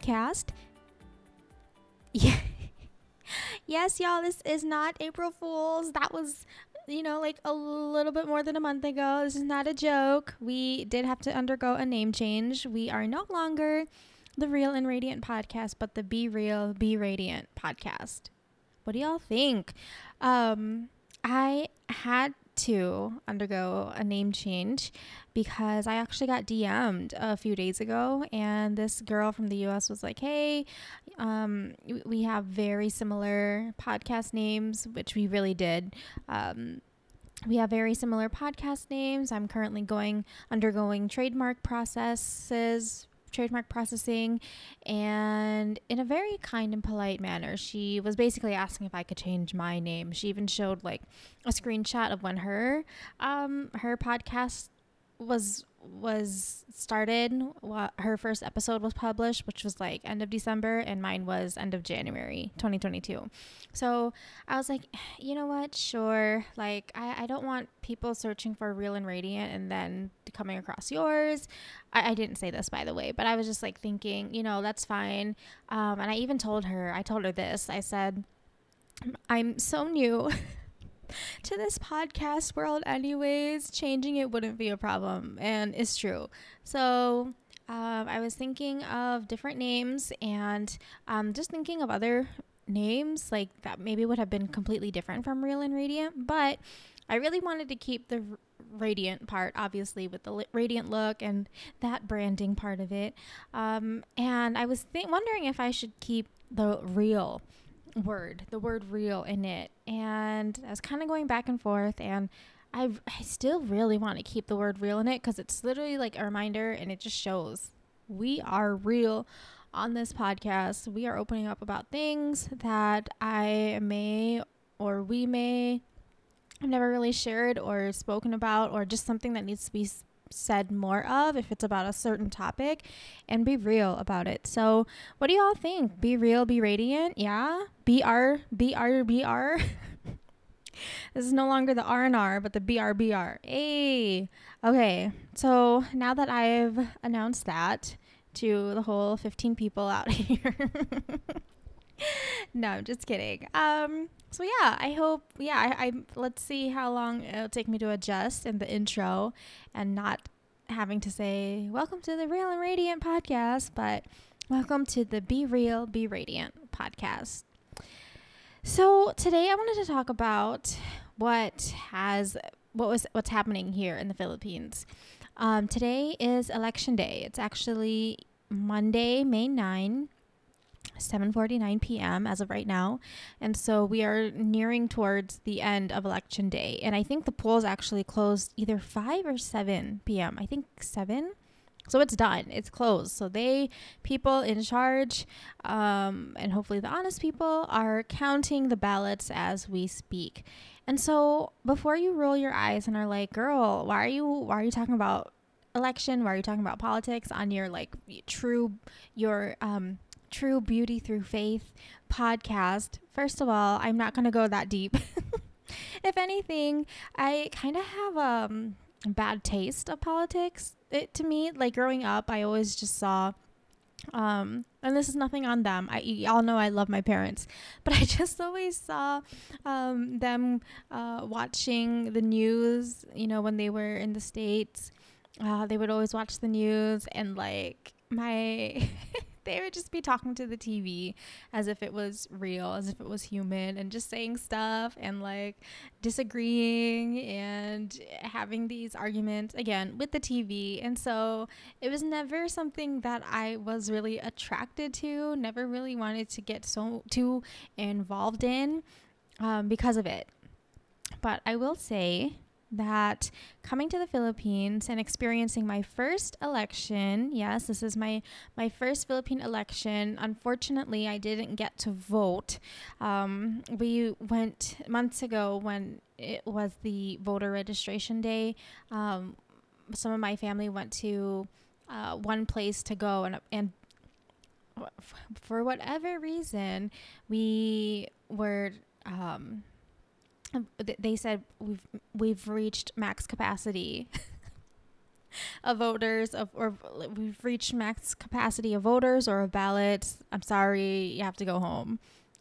podcast. Yeah. yes, y'all, this is not April Fool's. That was, you know, like a little bit more than a month ago. This is not a joke. We did have to undergo a name change. We are no longer the Real and Radiant podcast, but the Be Real, Be Radiant podcast. What do y'all think? Um, I had to undergo a name change because I actually got DM'd a few days ago, and this girl from the US was like, Hey, um, we have very similar podcast names, which we really did. Um, we have very similar podcast names. I'm currently going undergoing trademark processes trademark processing and in a very kind and polite manner. She was basically asking if i could change my name. She even showed like a screenshot of when her um her podcast was was started her first episode was published which was like end of december and mine was end of january 2022 so i was like you know what? Sure. Like i, I don't want people searching for real and radiant and then coming across yours. I, I didn't say this by the way but i was just like thinking you know that's fine. Um, and i even told her i told her this. I said i'm so new to this podcast world, anyways, changing it wouldn't be a problem. And it's true. So, um, I was thinking of different names and um, just thinking of other names like that maybe would have been completely different from Real and Radiant, but I really wanted to keep the radiant part, obviously, with the radiant look and that branding part of it. Um, and I was th- wondering if I should keep the real word, the word real in it. And I was kind of going back and forth and I, I still really want to keep the word real in it because it's literally like a reminder and it just shows we are real on this podcast. We are opening up about things that I may or we may have never really shared or spoken about or just something that needs to be said more of if it's about a certain topic and be real about it. So, what do y'all think? Be real, be radiant. Yeah. BR, BR, BR. this is no longer the R and R, but the BRBR. Hey. Okay. So, now that I've announced that to the whole 15 people out here. No, I'm just kidding. Um, so yeah, I hope yeah, I, I let's see how long it'll take me to adjust in the intro and not having to say welcome to the Real and Radiant podcast, but welcome to the Be Real, Be Radiant podcast. So today I wanted to talk about what has what was what's happening here in the Philippines. Um, today is election day. It's actually Monday, May 9. 7:49 p.m. as of right now. And so we are nearing towards the end of election day. And I think the polls actually closed either 5 or 7 p.m. I think 7. So it's done. It's closed. So they people in charge um, and hopefully the honest people are counting the ballots as we speak. And so before you roll your eyes and are like, "Girl, why are you why are you talking about election? Why are you talking about politics on your like true your um True Beauty Through Faith podcast. First of all, I'm not going to go that deep. if anything, I kind of have um, a bad taste of politics. It, to me, like growing up, I always just saw um and this is nothing on them i y'all know i love my parents but i just always saw um them uh watching the news you know when they were in the states uh they would always watch the news and like my they would just be talking to the TV as if it was real, as if it was human, and just saying stuff and like disagreeing and having these arguments again with the TV. And so it was never something that I was really attracted to, never really wanted to get so too involved in um, because of it. But I will say that coming to the Philippines and experiencing my first election, yes, this is my my first Philippine election. Unfortunately, I didn't get to vote. Um, we went months ago when it was the voter registration day. Um, some of my family went to uh, one place to go and and for whatever reason we were um, they said we've we've reached max capacity of voters of or we've reached max capacity of voters or of ballots. I'm sorry, you have to go home.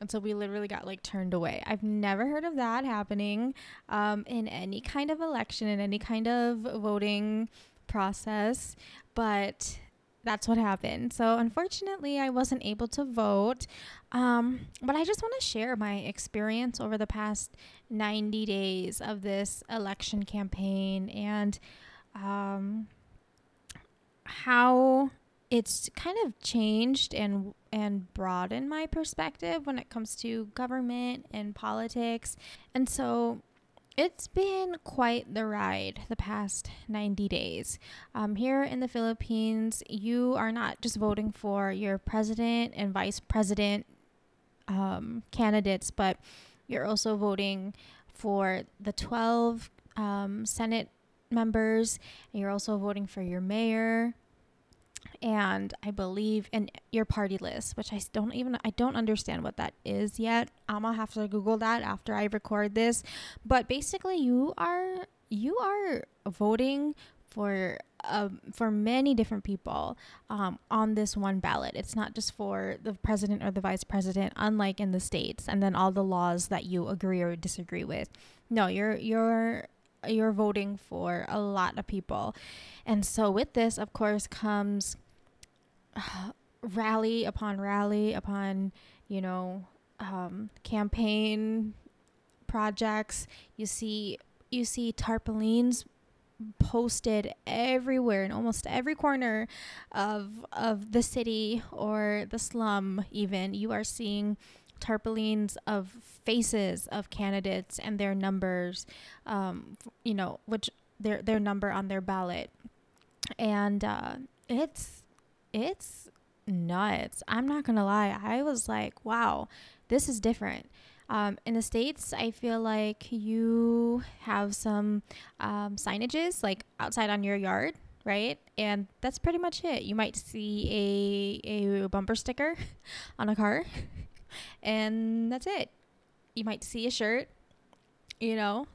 And so we literally got like turned away. I've never heard of that happening um, in any kind of election, in any kind of voting process, but that's what happened. So unfortunately, I wasn't able to vote. Um, but I just want to share my experience over the past 90 days of this election campaign and um, how it's kind of changed and and broadened my perspective when it comes to government and politics. And so it's been quite the ride the past 90 days. Um, here in the Philippines, you are not just voting for your president and vice president um, candidates, but you're also voting for the 12 um, Senate members, and you're also voting for your mayor, and I believe in your party list, which I don't even I don't understand what that is yet. I'm gonna have to Google that after I record this. But basically, you are you are voting for um, for many different people um, on this one ballot. It's not just for the president or the vice president, unlike in the states, and then all the laws that you agree or disagree with. No, you're you're you're voting for a lot of people, and so with this, of course, comes uh, rally upon rally upon you know um, campaign projects. You see you see tarpaulins posted everywhere in almost every corner of of the city or the slum even you are seeing tarpaulins of faces of candidates and their numbers um, you know which their their number on their ballot and uh, it's it's nuts i'm not gonna lie i was like wow this is different um, in the States, I feel like you have some um, signages like outside on your yard, right? And that's pretty much it. You might see a, a bumper sticker on a car, and that's it. You might see a shirt. You know,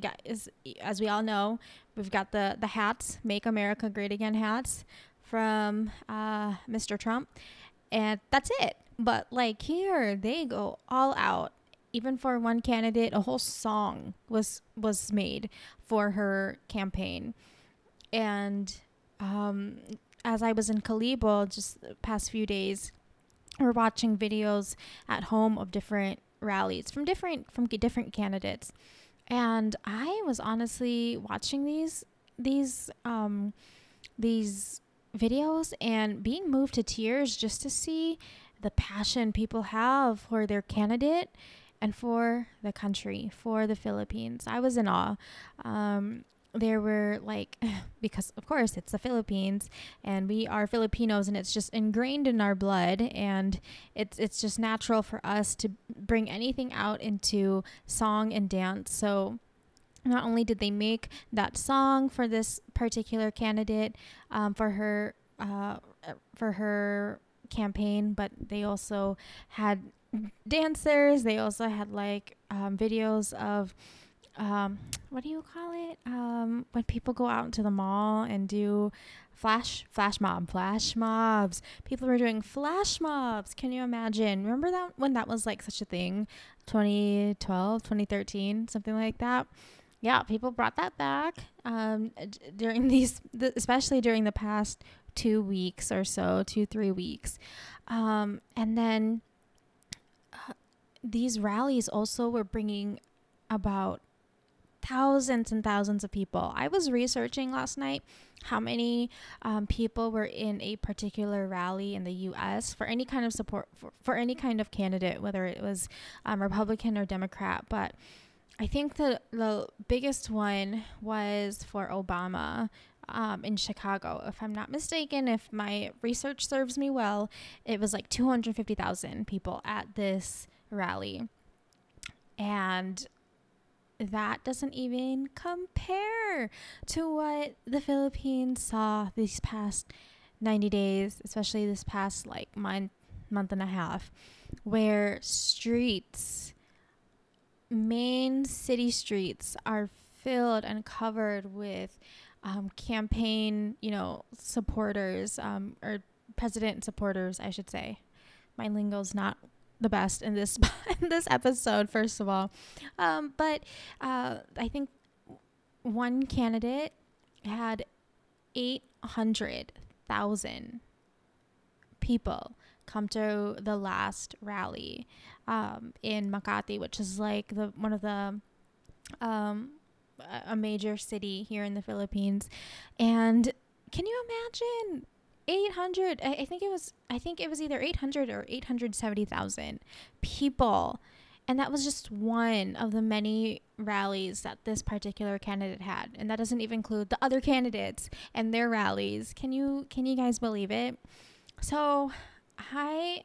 got, as, as we all know, we've got the, the hats, Make America Great Again hats from uh, Mr. Trump. And that's it. But like here, they go all out even for one candidate, a whole song was was made for her campaign. And um, as I was in Kalibo just the past few days, we're watching videos at home of different rallies from different from different candidates. And I was honestly watching these these um, these videos and being moved to tears just to see the passion people have for their candidate and for the country, for the Philippines. I was in awe. Um, there were like, because of course it's the Philippines and we are Filipinos and it's just ingrained in our blood and it's it's just natural for us to bring anything out into song and dance. So not only did they make that song for this particular candidate um, for her uh, for her campaign, but they also had dancers. They also had like um, videos of um, what do you call it? Um, when people go out into the mall and do flash flash mob flash mobs. People were doing flash mobs. Can you imagine? Remember that when that was like such a thing? 2012, 2013, something like that. Yeah, people brought that back um, during these, especially during the past two weeks or so, two, three weeks. Um, and then these rallies also were bringing about thousands and thousands of people. I was researching last night how many um, people were in a particular rally in the US for any kind of support for, for any kind of candidate, whether it was um, Republican or Democrat. But I think the, the biggest one was for Obama. Um, in Chicago. If I'm not mistaken, if my research serves me well, it was like 250,000 people at this rally. And that doesn't even compare to what the Philippines saw these past 90 days, especially this past like month, month and a half, where streets, main city streets, are filled and covered with um, campaign, you know, supporters um, or president supporters, I should say. My lingo's not the best in this in this episode, first of all, um, but uh, I think one candidate had eight hundred thousand people come to the last rally um, in Makati, which is like the one of the um, a major city here in the Philippines. And can you imagine 800 I, I think it was I think it was either 800 or 870,000 people. And that was just one of the many rallies that this particular candidate had. And that doesn't even include the other candidates and their rallies. Can you can you guys believe it? So, I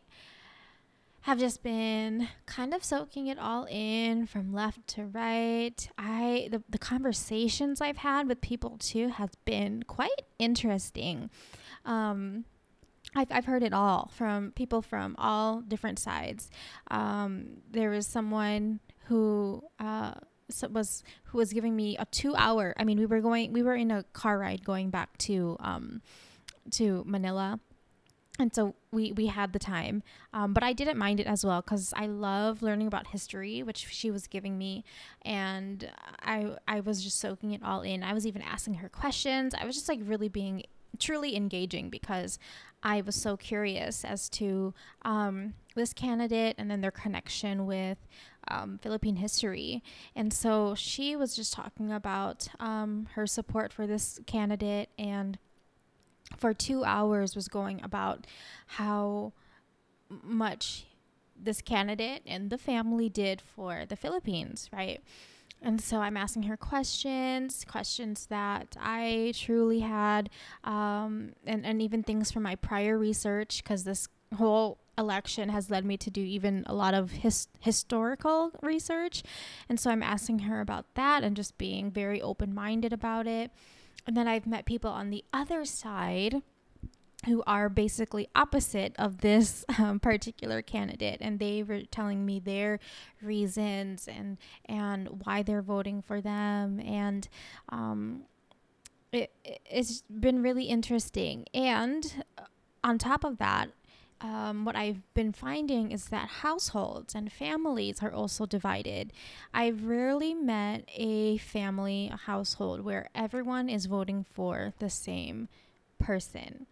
have just been kind of soaking it all in from left to right. I the, the conversations I've had with people too has been quite interesting. Um, I've, I've heard it all from people from all different sides. Um, there was someone who uh, was who was giving me a two hour. I mean, we were going, we were in a car ride going back to um, to Manila and so we we had the time. Um, but i didn't mind it as well because i love learning about history which she was giving me. And i i was just soaking it all in. I was even asking her questions. I was just like really being truly engaging because i was so curious as to um, this candidate and then their connection with um, philippine history. And so she was just talking about um, her support for this candidate and for two hours was going about how much this candidate and the family did for the Philippines, right? And so I'm asking her questions, questions that I truly had, um, and, and even things from my prior research, because this whole election has led me to do even a lot of his, historical research. And so I'm asking her about that and just being very open minded about it. And then I've met people on the other side who are basically opposite of this um, particular candidate and they were telling me their reasons and and why they're voting for them and um, it, it's been really interesting. And on top of that um, what I've been finding is that households and families are also divided. I've rarely met a family, a household, where everyone is voting for the same person.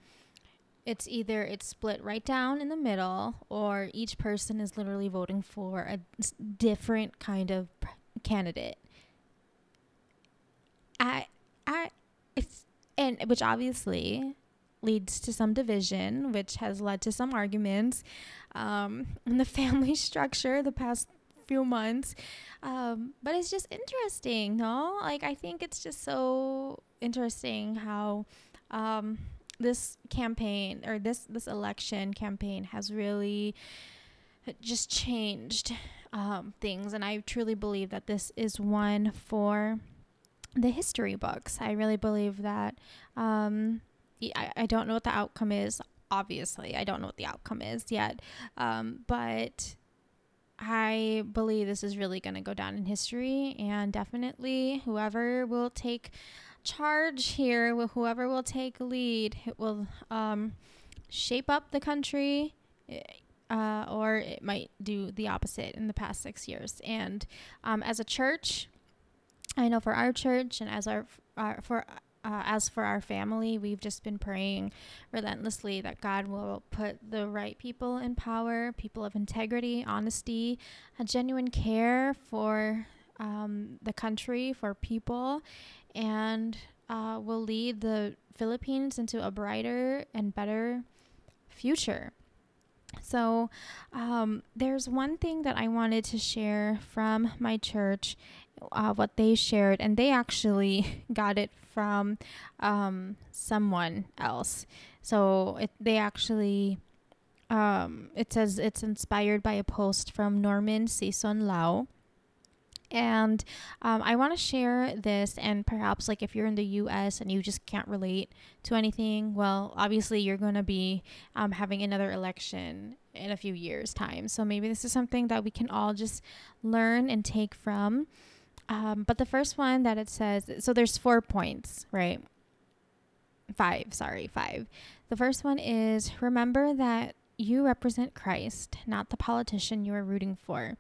It's either it's split right down in the middle, or each person is literally voting for a different kind of candidate. I, I, it's and which obviously leads to some division, which has led to some arguments um, in the family structure the past few months. Um, but it's just interesting, no? Like, I think it's just so interesting how um, this campaign or this this election campaign has really just changed um, things, and I truly believe that this is one for the history books. I really believe that um, I, don't know what the outcome is. Obviously, I don't know what the outcome is yet. Um, but I believe this is really going to go down in history, and definitely whoever will take charge here, whoever will take lead, it will um, shape up the country. Eh, uh, or it might do the opposite in the past six years. And um, as a church, I know for our church and as our, our for uh, as for our family, we've just been praying relentlessly that God will put the right people in power, people of integrity, honesty, a genuine care for um, the country, for people, and uh, will lead the Philippines into a brighter and better future. So, um, there's one thing that I wanted to share from my church, uh, what they shared, and they actually got it from um, someone else. So it, they actually, um, it says it's inspired by a post from Norman Season Lau. And um, I want to share this, and perhaps, like, if you're in the US and you just can't relate to anything, well, obviously, you're going to be um, having another election in a few years' time. So maybe this is something that we can all just learn and take from. Um, but the first one that it says, so there's four points, right? five, sorry, five. The first one is remember that you represent Christ, not the politician you are rooting for.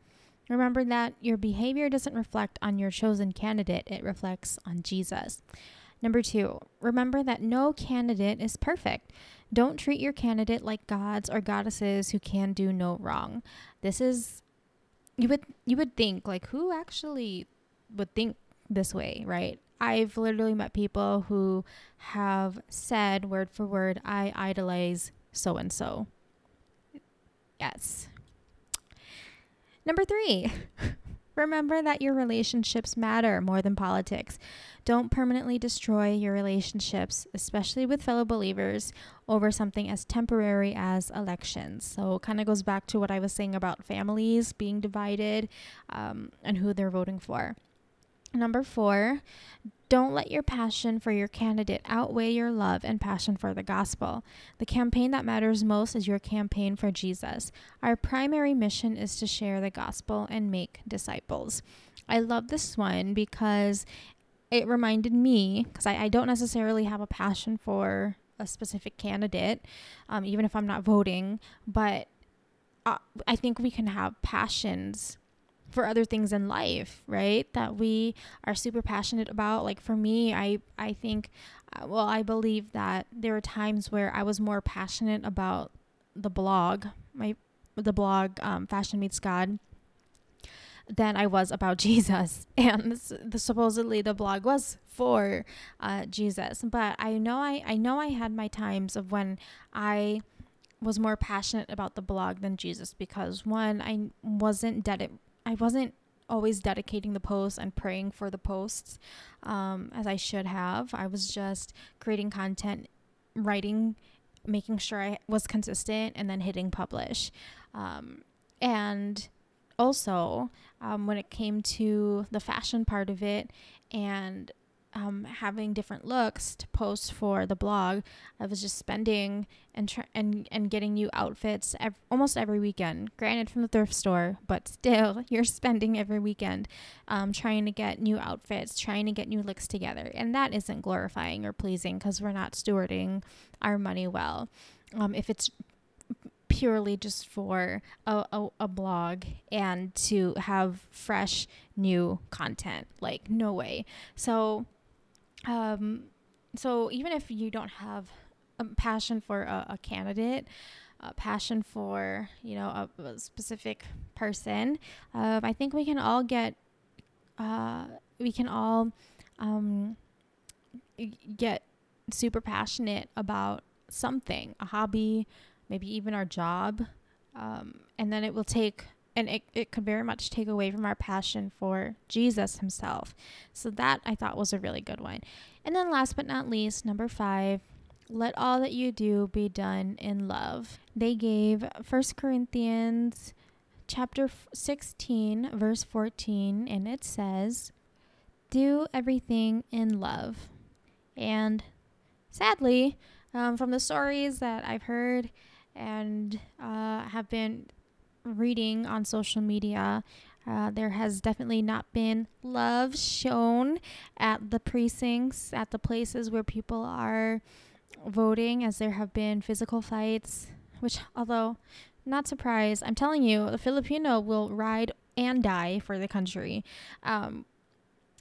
Remember that your behavior doesn't reflect on your chosen candidate, it reflects on Jesus. Number two, remember that no candidate is perfect. Don't treat your candidate like gods or goddesses who can do no wrong. This is you would you would think like who actually would think this way, right? I've literally met people who have said word for word, I idolize so and so. Yes. Number three, remember that your relationships matter more than politics. Don't permanently destroy your relationships, especially with fellow believers, over something as temporary as elections. So, it kind of goes back to what I was saying about families being divided um, and who they're voting for. Number four, don't let your passion for your candidate outweigh your love and passion for the gospel. The campaign that matters most is your campaign for Jesus. Our primary mission is to share the gospel and make disciples. I love this one because it reminded me, because I, I, don't necessarily have a passion for a specific candidate, um, even if I'm not voting, but uh, I think we can have passions for other things in life, right? That we are super passionate about. Like for me, I I think uh, well, I believe that there are times where I was more passionate about the blog, my the blog um, Fashion Meets God than I was about Jesus. And the, supposedly the blog was for uh, Jesus. But I know I, I know I had my times of when I was more passionate about the blog than Jesus because one, I wasn't dedicated I wasn't always dedicating the posts and praying for the posts um, as I should have. I was just creating content, writing, making sure I was consistent, and then hitting publish. Um, and also, um, when it came to the fashion part of it and um, having different looks to post for the blog. I was just spending and tr- and and getting new outfits ev- almost every weekend. Granted, from the thrift store, but still, you're spending every weekend um, trying to get new outfits, trying to get new looks together, and that isn't glorifying or pleasing because we're not stewarding our money well. Um, if it's purely just for a, a, a, blog and to have fresh new content like no way so um, so even if you don't have a passion for a, a candidate, a passion for you know a, a specific person, uh, I think we can all get uh, we can all um, get super passionate about something, a hobby, maybe even our job, um, and then it will take and it, it could very much take away from our passion for Jesus himself. So that I thought was a really good one. And then last but not least, number five, let all that you do be done in love. They gave First Corinthians chapter 16, verse 14, and it says, Do everything in love. And sadly, um, from the stories that I've heard and uh, have been reading on social media, uh, there has definitely not been love shown at the precincts, at the places where people are voting, as there have been physical fights, which, although not surprised, I'm telling you, the Filipino will ride and die for the country. Um,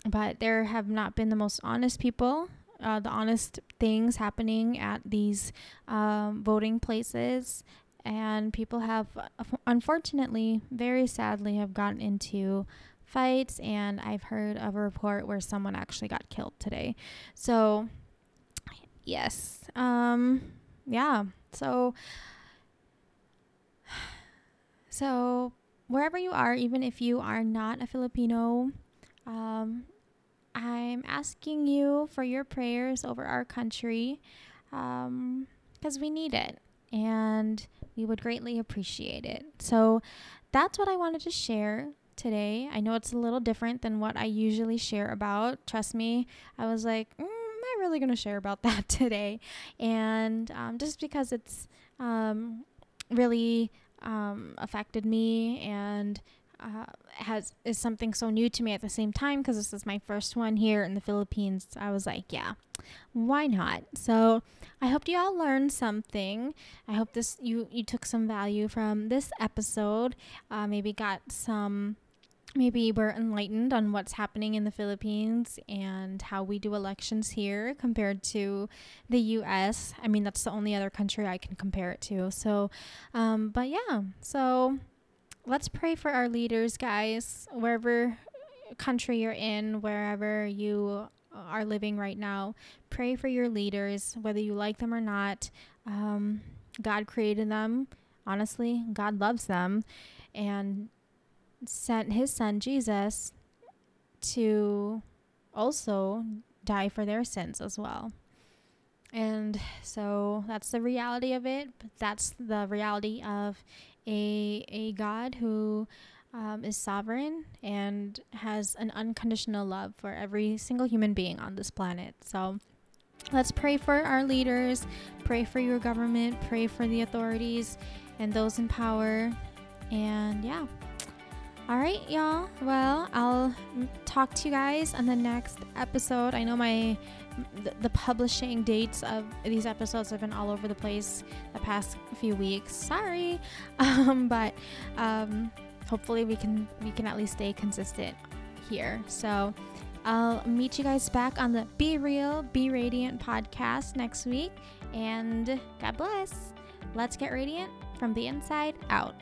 but there have not been the most honest people, uh, the honest things happening at these um, voting places and people have unfortunately very sadly have gotten into fights and i've heard of a report where someone actually got killed today. So yes um yeah so so wherever you are even if you are not a filipino um i'm asking you for your prayers over our country um because we need it. And we would greatly appreciate it. So that's what I wanted to share today. I know it's a little different than what I usually share about. Trust me, I was like, mm, am I really going to share about that today? And um, just because it's um, really um, affected me and uh, has is something so new to me at the same time because this is my first one here in the Philippines. I was like, yeah, why not? So I hope you all learned something. I hope this you you took some value from this episode. Uh, maybe got some maybe we're enlightened on what's happening in the Philippines and how we do elections here compared to the US. I mean, that's the only other country I can compare it to. So, um, but yeah, so let's pray for our leaders, guys, wherever country you're in, wherever you are living right now. Pray for your leaders, whether you like them or not. Um, God created them. Honestly, God loves them and sent his son Jesus to also die for their sins as well. And so that's the reality of it. But that's the reality of a a God who um, is sovereign and has an unconditional love for every single human being on this planet. So let's pray for our leaders, pray for your government, pray for the authorities and those in power. And yeah. All right, y'all. Well, I'll talk to you guys on the next episode. I know my the, the, publishing dates of these episodes have been all over the place the past few weeks. Sorry, um, but um, hopefully we can we can at least stay consistent here. So I'll meet you guys back on the Be Real, Be Radiant podcast next week, and God bless. Let's get radiant from the inside out.